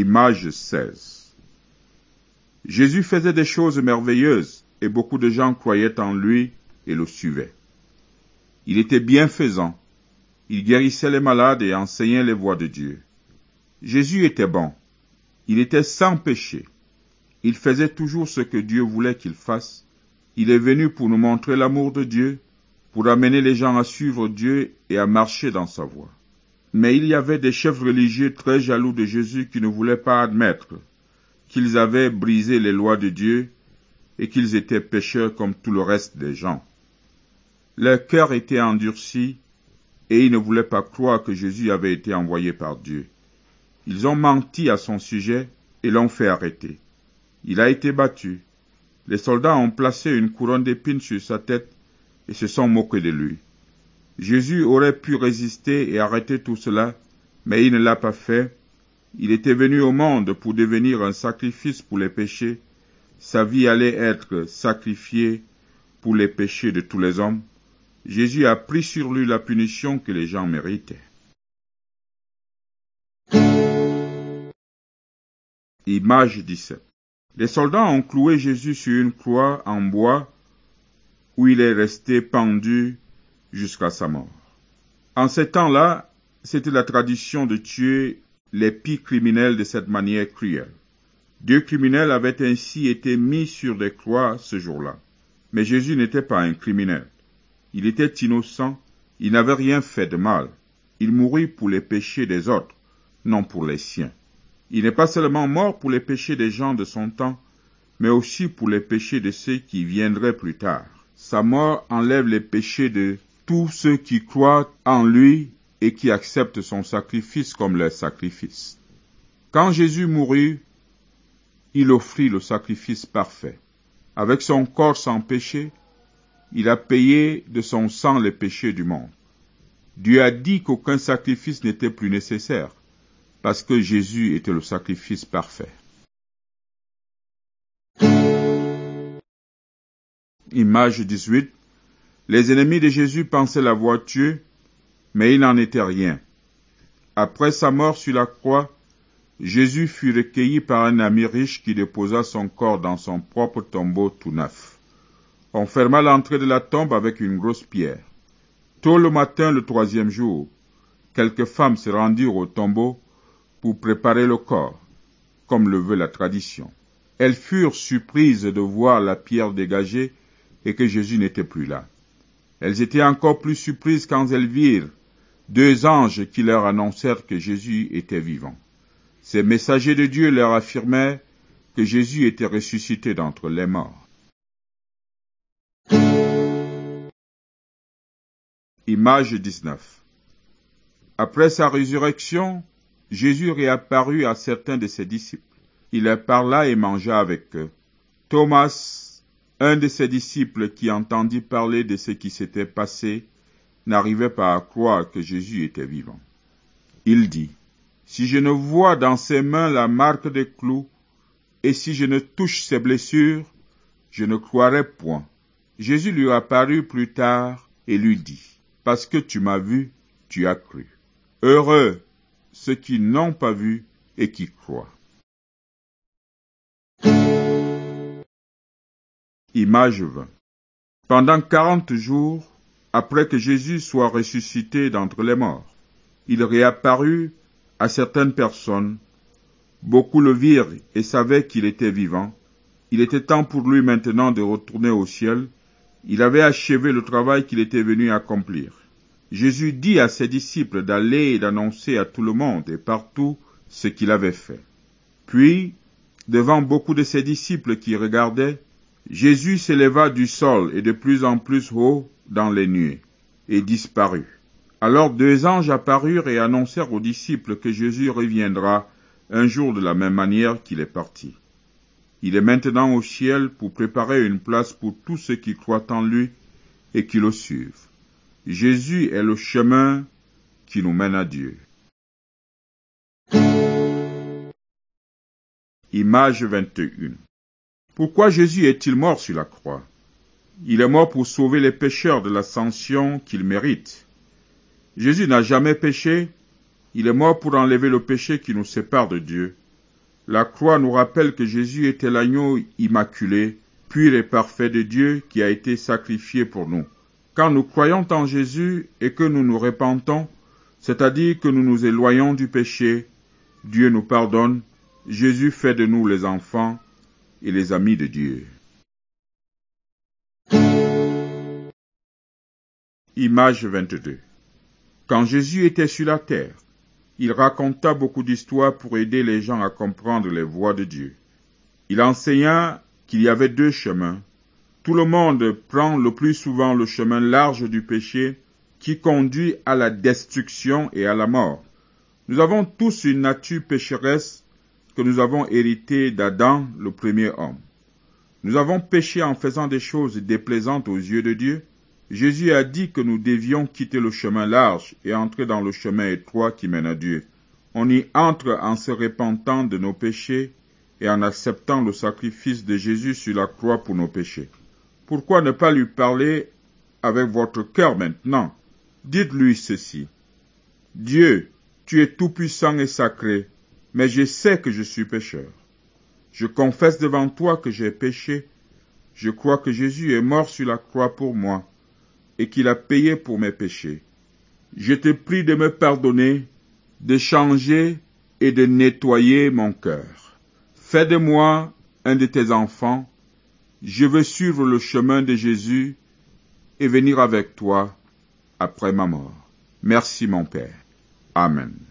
Image 16 Jésus faisait des choses merveilleuses et beaucoup de gens croyaient en lui et le suivaient. Il était bienfaisant, il guérissait les malades et enseignait les voies de Dieu. Jésus était bon, il était sans péché, il faisait toujours ce que Dieu voulait qu'il fasse, il est venu pour nous montrer l'amour de Dieu, pour amener les gens à suivre Dieu et à marcher dans sa voie. Mais il y avait des chefs religieux très jaloux de Jésus qui ne voulaient pas admettre qu'ils avaient brisé les lois de Dieu et qu'ils étaient pécheurs comme tout le reste des gens. Leur cœur était endurci et ils ne voulaient pas croire que Jésus avait été envoyé par Dieu. Ils ont menti à son sujet et l'ont fait arrêter. Il a été battu. Les soldats ont placé une couronne d'épines sur sa tête et se sont moqués de lui. Jésus aurait pu résister et arrêter tout cela, mais il ne l'a pas fait. Il était venu au monde pour devenir un sacrifice pour les péchés. Sa vie allait être sacrifiée pour les péchés de tous les hommes. Jésus a pris sur lui la punition que les gens méritaient. Image 17. Les soldats ont cloué Jésus sur une croix en bois où il est resté pendu jusqu'à sa mort. En ces temps-là, c'était la tradition de tuer les pires criminels de cette manière cruelle. Deux criminels avaient ainsi été mis sur des croix ce jour-là. Mais Jésus n'était pas un criminel. Il était innocent, il n'avait rien fait de mal. Il mourut pour les péchés des autres, non pour les siens. Il n'est pas seulement mort pour les péchés des gens de son temps, mais aussi pour les péchés de ceux qui viendraient plus tard. Sa mort enlève les péchés de tous ceux qui croient en lui et qui acceptent son sacrifice comme leur sacrifice. Quand Jésus mourut, il offrit le sacrifice parfait. Avec son corps sans péché, il a payé de son sang les péchés du monde. Dieu a dit qu'aucun sacrifice n'était plus nécessaire, parce que Jésus était le sacrifice parfait. Image 18 les ennemis de Jésus pensaient l'avoir tué, mais il n'en était rien. Après sa mort sur la croix, Jésus fut recueilli par un ami riche qui déposa son corps dans son propre tombeau tout neuf. On ferma l'entrée de la tombe avec une grosse pierre. Tôt le matin, le troisième jour, quelques femmes se rendirent au tombeau pour préparer le corps, comme le veut la tradition. Elles furent surprises de voir la pierre dégagée et que Jésus n'était plus là. Elles étaient encore plus surprises quand elles virent deux anges qui leur annoncèrent que Jésus était vivant. Ces messagers de Dieu leur affirmaient que Jésus était ressuscité d'entre les morts. Image 19 Après sa résurrection, Jésus réapparut à certains de ses disciples. Il leur parla et mangea avec eux. Thomas, un de ses disciples qui entendit parler de ce qui s'était passé n'arrivait pas à croire que Jésus était vivant. Il dit, Si je ne vois dans ses mains la marque des clous, et si je ne touche ses blessures, je ne croirai point. Jésus lui apparut plus tard et lui dit, Parce que tu m'as vu, tu as cru. Heureux ceux qui n'ont pas vu et qui croient. Image 20. Pendant quarante jours, après que Jésus soit ressuscité d'entre les morts, il réapparut à certaines personnes. Beaucoup le virent et savaient qu'il était vivant. Il était temps pour lui maintenant de retourner au ciel. Il avait achevé le travail qu'il était venu accomplir. Jésus dit à ses disciples d'aller et d'annoncer à tout le monde et partout ce qu'il avait fait. Puis, devant beaucoup de ses disciples qui regardaient, Jésus s'éleva du sol et de plus en plus haut dans les nuées, et disparut. Alors deux anges apparurent et annoncèrent aux disciples que Jésus reviendra un jour de la même manière qu'il est parti. Il est maintenant au ciel pour préparer une place pour tous ceux qui croient en lui et qui le suivent. Jésus est le chemin qui nous mène à Dieu. Image 21 pourquoi Jésus est-il mort sur la croix? Il est mort pour sauver les pécheurs de l'ascension qu'il mérite. Jésus n'a jamais péché, il est mort pour enlever le péché qui nous sépare de Dieu. La croix nous rappelle que Jésus était l'agneau immaculé, pur et parfait de Dieu qui a été sacrifié pour nous. Quand nous croyons en Jésus et que nous nous repentons, c'est-à-dire que nous nous éloignons du péché, Dieu nous pardonne, Jésus fait de nous les enfants et les amis de Dieu. Image 22 Quand Jésus était sur la terre, il raconta beaucoup d'histoires pour aider les gens à comprendre les voies de Dieu. Il enseigna qu'il y avait deux chemins. Tout le monde prend le plus souvent le chemin large du péché qui conduit à la destruction et à la mort. Nous avons tous une nature pécheresse nous avons héritée d'Adam, le premier homme. Nous avons péché en faisant des choses déplaisantes aux yeux de Dieu. Jésus a dit que nous devions quitter le chemin large et entrer dans le chemin étroit qui mène à Dieu. On y entre en se repentant de nos péchés et en acceptant le sacrifice de Jésus sur la croix pour nos péchés. Pourquoi ne pas lui parler avec votre cœur maintenant? Dites-lui ceci. Dieu, tu es tout-puissant et sacré, mais je sais que je suis pécheur. Je confesse devant toi que j'ai péché. Je crois que Jésus est mort sur la croix pour moi et qu'il a payé pour mes péchés. Je te prie de me pardonner, de changer et de nettoyer mon cœur. Fais de moi un de tes enfants. Je veux suivre le chemin de Jésus et venir avec toi après ma mort. Merci mon Père. Amen.